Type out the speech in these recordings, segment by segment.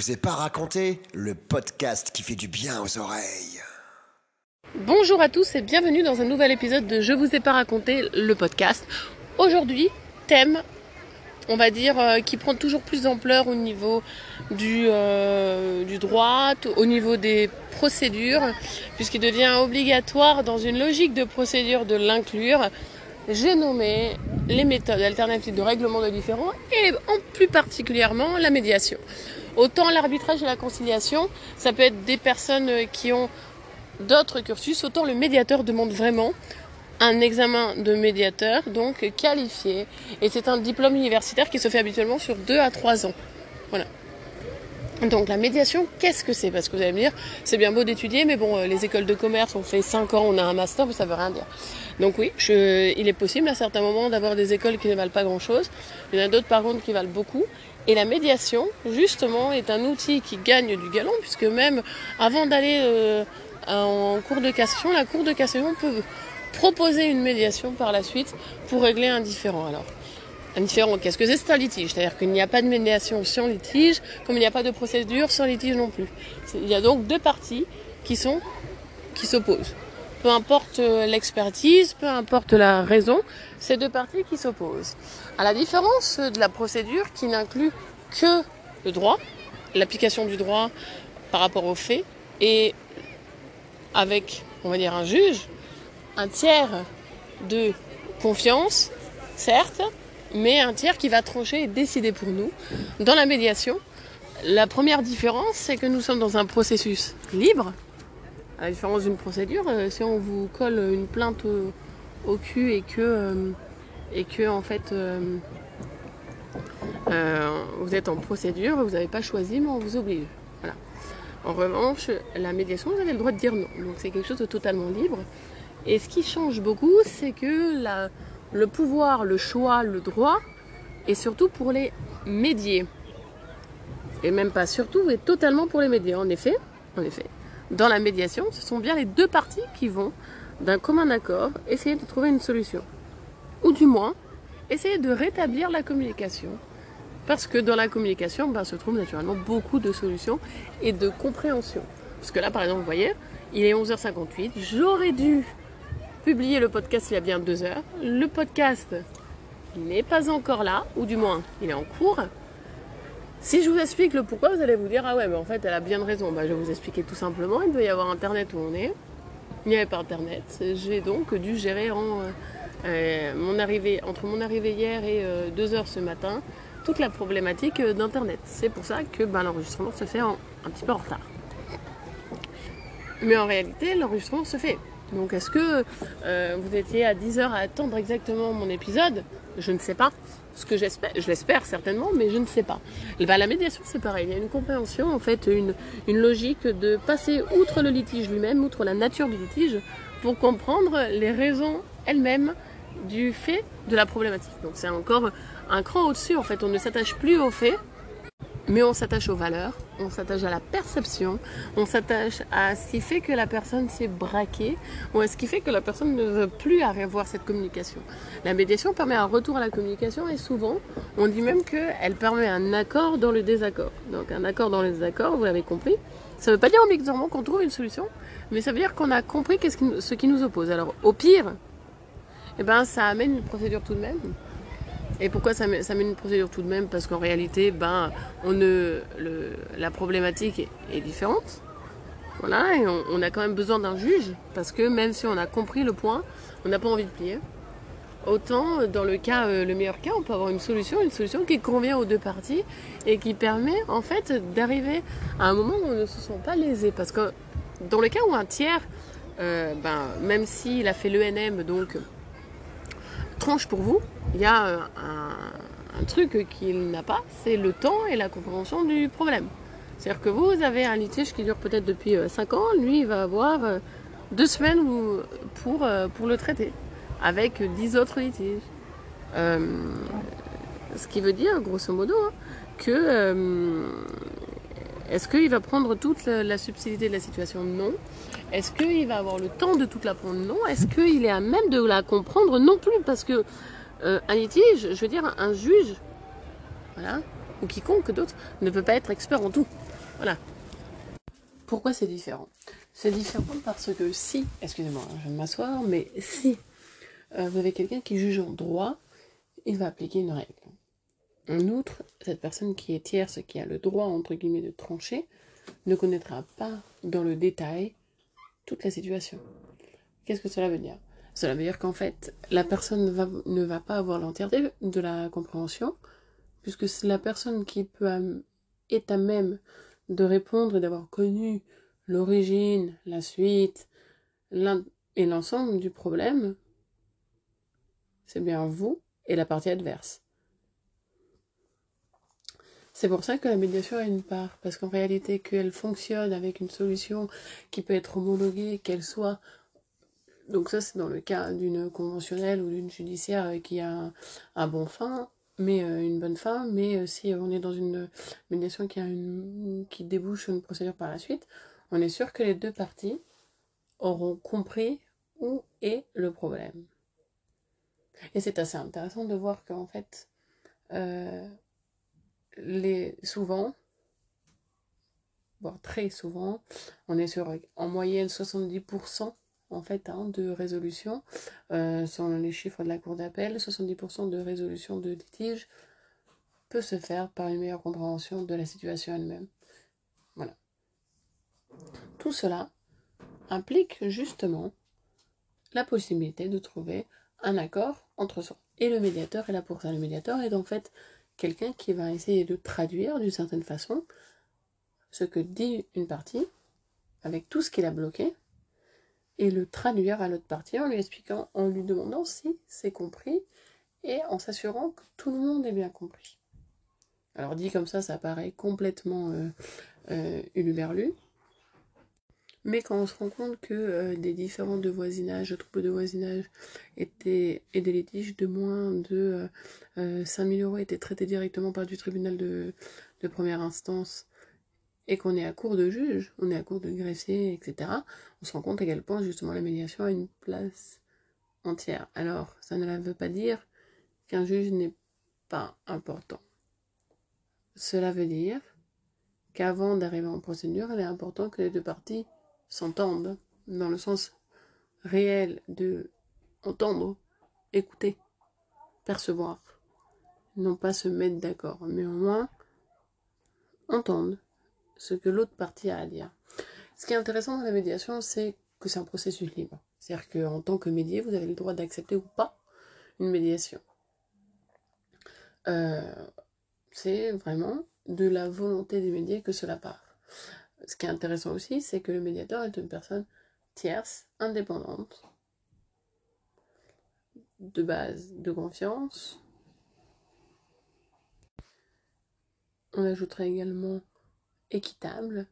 vous ai pas raconté le podcast qui fait du bien aux oreilles. Bonjour à tous et bienvenue dans un nouvel épisode de Je vous ai pas raconté le podcast. Aujourd'hui, thème, on va dire, euh, qui prend toujours plus d'ampleur au niveau du, euh, droit, au niveau des procédures, puisqu'il devient obligatoire dans une logique de procédure de l'inclure. J'ai nommé les méthodes alternatives de règlement de différends et en plus particulièrement la médiation. Autant l'arbitrage et la conciliation, ça peut être des personnes qui ont d'autres cursus, autant le médiateur demande vraiment un examen de médiateur, donc qualifié. Et c'est un diplôme universitaire qui se fait habituellement sur 2 à 3 ans. Voilà. Donc la médiation, qu'est-ce que c'est? Parce que vous allez me dire, c'est bien beau d'étudier, mais bon, euh, les écoles de commerce, on fait 5 ans, on a un master, mais ça veut rien dire. Donc oui, il est possible à certains moments d'avoir des écoles qui ne valent pas grand-chose. Il y en a d'autres par contre qui valent beaucoup. Et la médiation, justement, est un outil qui gagne du galon, puisque même avant d'aller euh, en cours de cassation, la cour de cassation peut proposer une médiation par la suite pour régler un différend. Alors, un différend, qu'est-ce que c'est? C'est un litige. C'est-à-dire qu'il n'y a pas de médiation sans litige, comme il n'y a pas de procédure sans litige non plus. Il y a donc deux parties qui sont qui s'opposent. Peu importe euh, l'expertise, peu importe la raison, c'est deux parties qui s'opposent. À la différence de la procédure qui n'inclut que le droit, l'application du droit par rapport aux faits, et avec, on va dire, un juge, un tiers de confiance, certes, mais un tiers qui va trancher et décider pour nous. Dans la médiation, la première différence, c'est que nous sommes dans un processus libre. À la différence d'une procédure, euh, si on vous colle une plainte au, cul et que, euh, et que en fait, euh, vous êtes en procédure, vous n'avez pas choisi, mais on vous oblige. Voilà. En revanche, la médiation, vous avez le droit de dire non. Donc c'est quelque chose de totalement libre. Et ce qui change beaucoup, c'est que la, le pouvoir, le choix, le droit, est surtout pour les médiés. Et même pas surtout, mais totalement pour les médiés. En effet, en effet, dans la médiation, ce sont bien les deux parties qui vont, d'un commun accord, essayer de trouver une solution. Ou du moins, essayer de rétablir la communication. Parce que dans la communication, ben, se trouvent naturellement beaucoup de solutions et de compréhension. Parce que là, par exemple, vous voyez, il est 11h58, j'aurais dû publié le podcast il y a bien deux heures. Le podcast n'est pas encore là, ou du moins il est en cours. Si je vous explique le pourquoi, vous allez vous dire Ah ouais, mais en fait elle a bien raison. Bah, je vais vous expliquer tout simplement. Il doit y avoir internet où on est. Il n'y avait pas internet. J'ai donc dû gérer euh, arrivée, entre mon arrivée hier et euh, deux heures ce matin toute la problématique euh, d'internet. C'est pour ça que bah, l'enregistrement se fait un petit peu en retard. Mais en réalité, l'enregistrement se fait. Donc est-ce que euh, vous étiez à 10 heures à attendre exactement mon épisode? Je ne sais pas. Ce que j'espère, je l'espère certainement, mais je ne sais pas. Ben, la médiation, c'est pareil. Il y a une compréhension, en fait, une, une logique de passer outre le litige lui-même, outre la nature du litige, pour comprendre les raisons elles-mêmes du fait de la problématique. Donc c'est encore un cran au-dessus, en fait. On ne s'attache plus aux faits, mais on s'attache aux valeurs, on s'attache à la perception, on s'attache à ce qui fait que la personne s'est braquée ou à ce qui fait que la personne ne veut plus avoir cette communication. La médiation permet un retour à la communication et souvent on dit même qu'elle permet un accord dans le désaccord. Donc un accord dans le désaccord, vous l'avez compris, ça ne veut pas dire obligatoirement qu'on trouve une solution, mais ça veut dire qu'on a compris ce qui nous oppose. Alors au pire, eh ben, ça amène une procédure tout de même et pourquoi ça met, une procédure tout de même? Parce qu'en réalité, ben, on le, la problématique est, différente. Voilà, et on, a quand même besoin d'un juge, parce que même si on a compris le point, on n'a pas envie de plier. Autant, dans le cas, euh, le meilleur cas, on peut avoir une solution, une solution qui convient aux deux parties et qui permet en fait d'arriver à un moment où on ne se sent pas lésé. Parce que dans le cas où un tiers, euh, ben, même s'il a fait l'ENM, donc tranche pour vous, il y a euh, un, truc qu'il n'a pas, c'est le temps et la compréhension du problème. C'est-à-dire que vous avez un litige qui dure peut-être depuis 5 euh, ans, lui il va avoir euh, deux semaines pour, pour le traiter, avec 10 autres litiges. ce qui veut dire, grosso modo, hein, que est-ce qu'il va prendre toute la, subtilité de la situation? Non. Est-ce qu'il va avoir le temps de toute la prendre Non. Est-ce qu'il est à même de la comprendre? Non plus, parce que euh, un litige, je veux dire, un juge, voilà, ou quiconque d'autre ne peut pas être expert en tout. Voilà. Pourquoi c'est différent? C'est différent parce que si, excusez-moi, je vais m'asseoir, mais si euh, vous avez quelqu'un qui juge en droit, il va appliquer une règle. En outre, cette personne qui est tierce, qui a le droit, entre guillemets, de trancher, ne connaîtra pas dans le détail toute la situation. Qu'est-ce que cela veut dire? Cela veut dire qu'en fait, la personne ne va pas avoir l'entièreté de la compréhension, puisque c'est la personne qui peut, est à même de répondre et d'avoir connu l'origine, la suite et l'ensemble du problème, c'est bien vous et la partie adverse. C'est pour ça que la médiation a une part, parce qu'en réalité, qu'elle fonctionne avec une solution qui peut être homologuée, qu'elle soit... Donc ça, c'est dans le cas d'une conventionnelle ou d'une judiciaire qui a un, bon fin, mais euh, une bonne fin, mais euh, si on est dans une médiation qui, a une, qui débouche une procédure par la suite, on est sûr que les deux parties auront compris où est le problème. Et c'est assez intéressant de voir qu'en fait, euh, les, souvent, voire très souvent, on est sur en moyenne 70% en fait hein, de résolution, euh, selon les chiffres de la cour d'appel, 70% de résolution de litige peut se faire par une meilleure compréhension de la situation elle-même. Voilà. Tout cela implique justement la possibilité de trouver un accord entre soi. Et le médiateur est là pour ça. Le médiateur est en fait quelqu'un qui va essayer de traduire d'une certaine façon ce que dit une partie avec tout ce qu'il a bloqué et le traduire à l'autre partie en lui expliquant, en lui demandant si c'est compris et en s'assurant que tout le monde est bien compris. Alors dit comme ça, ça paraît complètement euh, euh, mais quand on se rend compte que euh, des différents de voisinage, de troubles de voisinage étaient, et des litiges de moins de euh, 5000 euros étaient traités directement par du tribunal de, de première instance et qu'on est à court de juge, on est à court de greffier, etc., on se rend compte à quel point justement la médiation a une place entière. Alors, ça ne veut pas dire qu'un juge n'est pas important. Cela veut dire qu'avant d'arriver en procédure, il est important que les deux parties s'entendent, dans le sens réel de entendre, écouter, percevoir, non pas se mettre d'accord, mais au moins entendre ce que l'autre partie a à dire. Ce qui est intéressant dans la médiation, c'est que c'est un processus libre. C'est-à-dire qu'en tant que médié, vous avez le droit d'accepter ou pas une médiation. Euh, c'est vraiment de la volonté des médiés que cela part. Ce qui est intéressant aussi, c'est que le médiateur est une personne tierce, indépendante, de base de confiance. On ajouterait également équitable,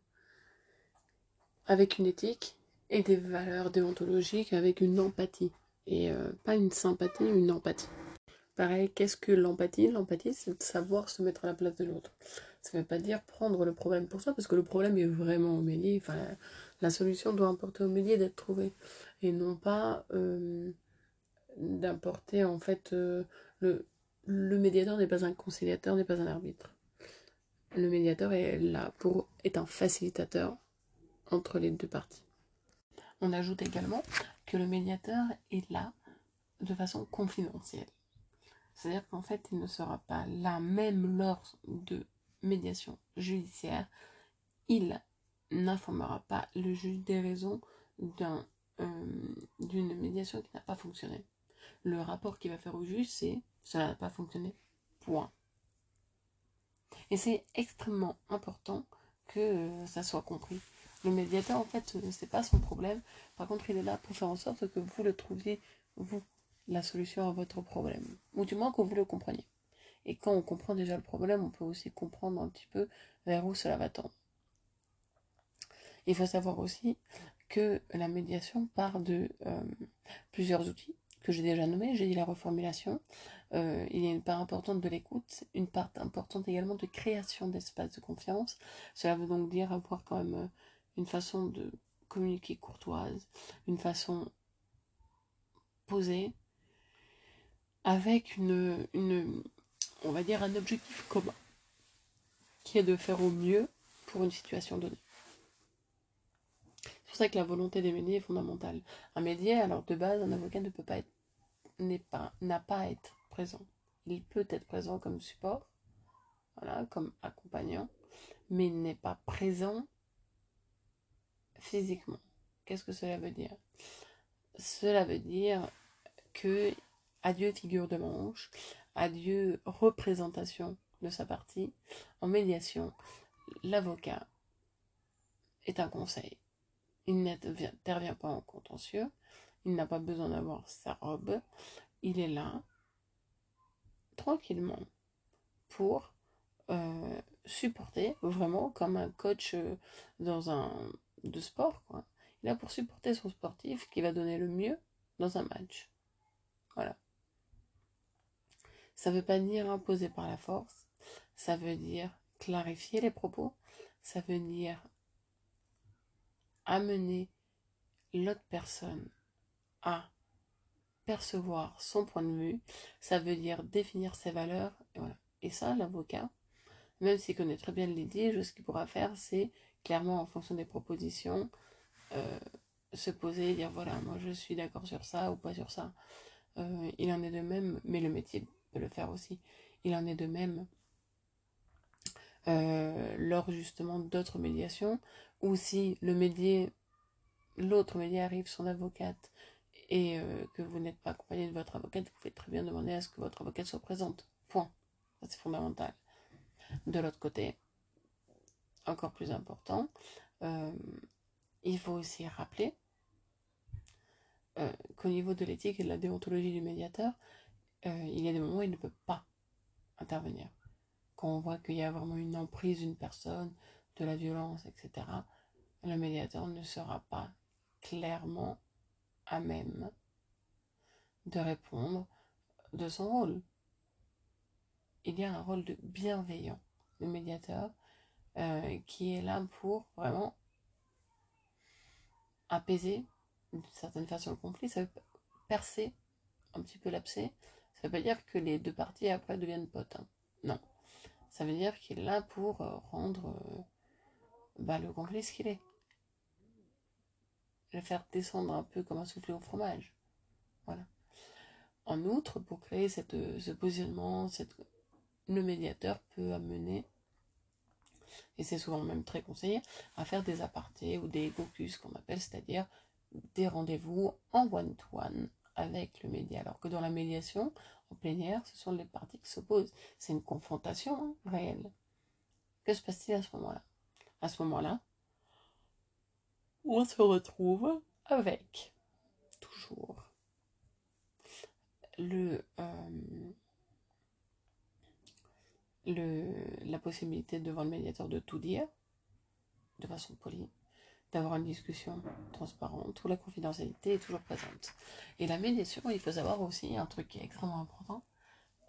avec une éthique et des valeurs déontologiques, avec une empathie. Et euh, pas une sympathie, une empathie. Pareil, qu'est-ce que l'empathie? L'empathie, c'est de savoir se mettre à la place de l'autre. Ça ne veut pas dire prendre le problème pour soi, parce que le problème est vraiment au médier. Enfin, la, solution doit importer au médier d'être trouvée. Et non pas euh, d'importer, en fait, euh, le, le médiateur n'est pas un conciliateur, n'est pas un arbitre. Le médiateur est là pour est un facilitateur entre les deux parties. On ajoute également que le médiateur est là de façon confidentielle. C'est-à-dire qu'en fait, il ne sera pas là même lors de médiation judiciaire. Il n'informera pas le juge des raisons euh, d'une médiation qui n'a pas fonctionné. Le rapport qu'il va faire au juge, c'est ça n'a pas fonctionné. Point. Et c'est extrêmement important que euh, ça soit compris. Le médiateur, en fait, ce n'est pas son problème. Par contre, il est là pour faire en sorte que vous le trouviez, vous, la solution à votre problème. Ou du moins que vous le compreniez. Et quand on comprend déjà le problème, on peut aussi comprendre un petit peu vers où cela va tendre. Il faut savoir aussi que la médiation part de euh, plusieurs outils que j'ai déjà nommés. J'ai dit la reformulation. Euh, il y a une part importante de l'écoute, une part importante également de création d'espace de confiance. Cela veut donc dire avoir quand même euh, une façon de communiquer courtoise, une façon posée, avec une, une, on va dire un objectif commun. qui est de faire au mieux pour une situation donnée. C'est pour ça que la volonté des médias est fondamentale. Un médiateur, alors de base, un avocat ne peut pas être, n'est pas, n'a pas à être présent. Il peut être présent comme support, voilà, comme accompagnant, mais il n'est pas présent physiquement. Qu'est-ce que cela veut dire? Cela veut dire que adieu figure de manche, adieu représentation de sa partie, en médiation, l'avocat est un conseil. Il n'intervient pas en contentieux, il n'a pas besoin d'avoir sa robe, il est là tranquillement pour euh, supporter vraiment comme un coach euh, dans un de sport quoi. Il est là pour supporter son sportif qui va donner le mieux dans un match. Voilà. Ça veut pas dire imposer par la force, ça veut dire clarifier les propos, ça veut dire amener l'autre personne à percevoir son point de vue, ça veut dire définir ses valeurs, et voilà. Ça, l'avocat, même s'il connaît très bien le litige, ce qu'il pourra faire, c'est clairement en fonction des propositions, euh, se poser et dire voilà, moi je suis d'accord sur ça ou pas sur ça. Euh, il en est de même, mais le métier peut le faire aussi. Il en est de même euh, lors justement d'autres médiations, ou si le médier, l'autre médier arrive, son avocate, et que vous n'êtes pas accompagné de votre avocate, vous pouvez très bien demander à ce que votre avocate soit présente. Point. Ça c'est fondamental. De l'autre côté, encore plus important, euh, il faut aussi rappeler euh, qu'au niveau de l'éthique et de la déontologie du médiateur, euh, il y a des moments où il ne peut pas intervenir. Quand on voit qu'il y a vraiment une emprise d'une personne, de la violence, etc., le médiateur ne sera pas clairement à même de répondre de son rôle. Il y a un rôle de bienveillant, le médiateur, euh, qui est là pour vraiment apaiser d'une certaine façon le conflit. Ça veut percer un petit peu l'abcès. Ça veut pas dire que les deux parties après deviennent potes. Hein. Non. Ça veut dire qu'il est là pour euh, rendre euh, bah, le conflit ce qu'il est. Le faire descendre un peu comme un soufflé au fromage. Voilà. En outre, pour créer cette, ce positionnement, le médiateur peut amener et c'est souvent même très conseillé, à faire des apartés ou des caucus qu'on appelle, c'est-à-dire des rendez-vous en one-to-one avec le média. Alors que dans la médiation, en plénière, ce sont les parties qui s'opposent. C'est une confrontation hein, réelle. Que se passe-t-il à ce moment-là? À ce moment-là, on se retrouve avec toujours le, euh, le, la possibilité devant le médiateur de tout dire, de façon polie, d'avoir une discussion transparente, où la confidentialité est toujours présente. Et la médiation, il faut savoir aussi un truc qui est extrêmement important,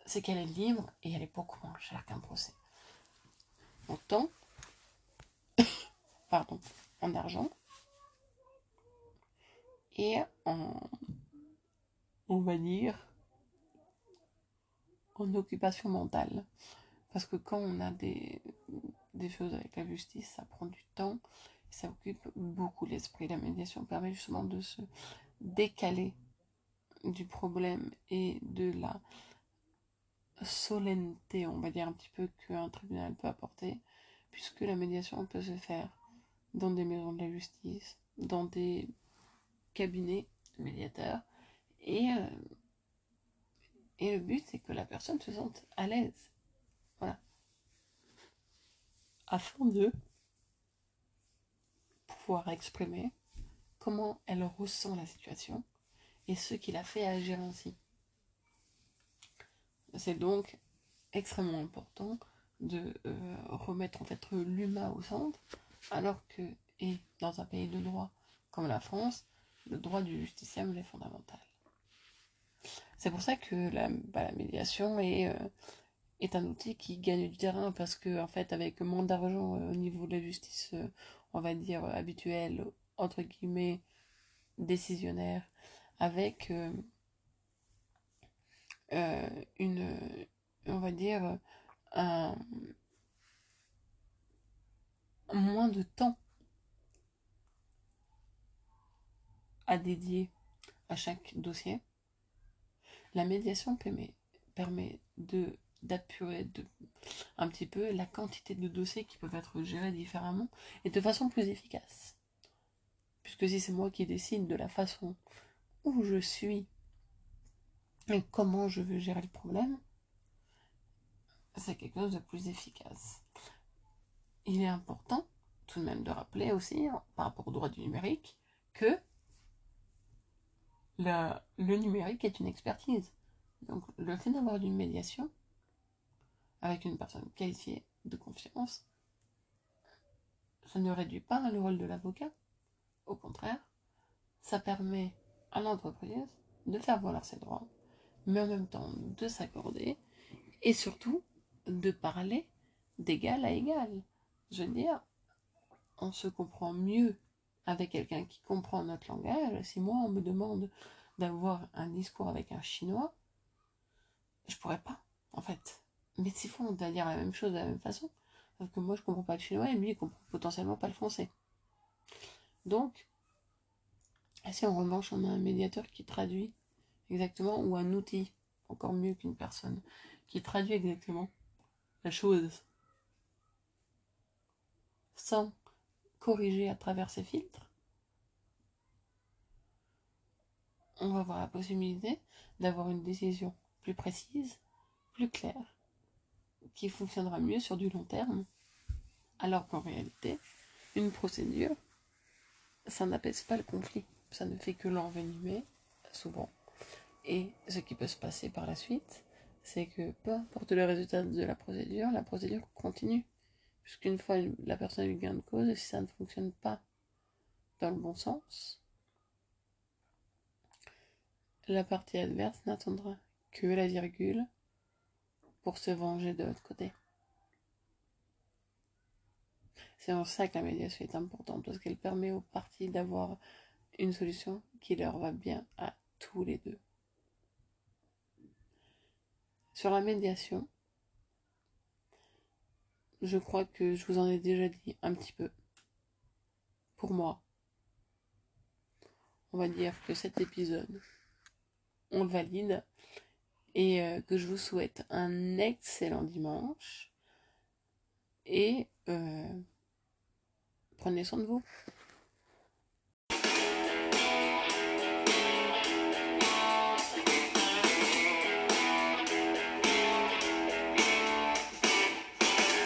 c'est qu'elle est libre et elle est beaucoup moins chère qu'un procès. En temps, pardon, en argent et en, on va dire, en occupation mentale. Parce que quand on a des, des choses avec la justice, ça prend du temps ça occupe beaucoup l'esprit. La médiation permet justement de se décaler du problème et de la solennité, on va dire un petit peu, qu'un tribunal peut apporter, puisque la médiation peut se faire dans des maisons de la justice, dans des cabinets de médiateurs, et, euh, et le but c'est que la personne se sente à l'aise afin de pouvoir exprimer comment elle ressent la situation et ce qui l'a fait agir ainsi. C'est donc extrêmement important de euh, remettre en fait l'humain au centre, alors que, et dans un pays de droit comme la France, le droit du justiciable est fondamental. C'est pour ça que la, bah, médiation est, euh, est un outil qui gagne du terrain parce que en fait avec moins d'argent euh, au niveau de la justice on va dire euh, habituelle entre guillemets décisionnaire avec une on va dire un, moins de temps à dédier à chaque dossier. La médiation permet de d'apurer un petit peu la quantité de dossiers qui peuvent être gérés différemment et de façon plus efficace. Puisque si c'est moi qui décide de la façon où je suis et comment je veux gérer le problème, c'est quelque chose de plus efficace. Il est important tout de même de rappeler aussi, hein, par rapport au droit du numérique, que le numérique est une expertise. Donc le fait d'avoir une médiation avec une personne qualifiée de confiance, ça ne réduit pas le rôle de l'avocat. Au contraire, ça permet à l'entreprise de faire valoir ses droits, mais en même temps de s'accorder et surtout de parler d'égal à égal. Je veux dire, on se comprend mieux avec quelqu'un qui comprend notre langage. Si moi on me demande d'avoir un discours avec un chinois, je pourrais pas, en fait. Mais c'est fou, on doit dire la même chose de la même façon. Parce que moi je comprends pas le chinois et lui il comprend potentiellement pas le français. Donc, si en revanche on a un médiateur qui traduit exactement, ou un outil, encore mieux qu'une personne, qui traduit exactement la chose sans corriger à travers ces filtres, on va avoir la possibilité d'avoir une décision plus précise, plus claire, qui fonctionnera mieux sur du long terme, alors qu'en réalité, une procédure, ça n'apaise pas le conflit, ça ne fait que l'envenimer, souvent. Et ce qui peut se passer par la suite, c'est que peu importe le résultat de la procédure, la procédure continue. Puisqu'une fois la personne a eu gain de cause, si ça ne fonctionne pas dans le bon sens, la partie adverse n'attendra que la virgule pour se venger de l'autre côté. C'est en ça que la médiation est importante, parce qu'elle permet aux parties d'avoir une solution qui leur va bien à tous les deux. Sur la médiation, je crois que je vous en ai déjà dit un petit peu. Pour moi, on va dire que cet épisode, on le valide et euh, que je vous souhaite un excellent dimanche et euh, prenez soin de vous.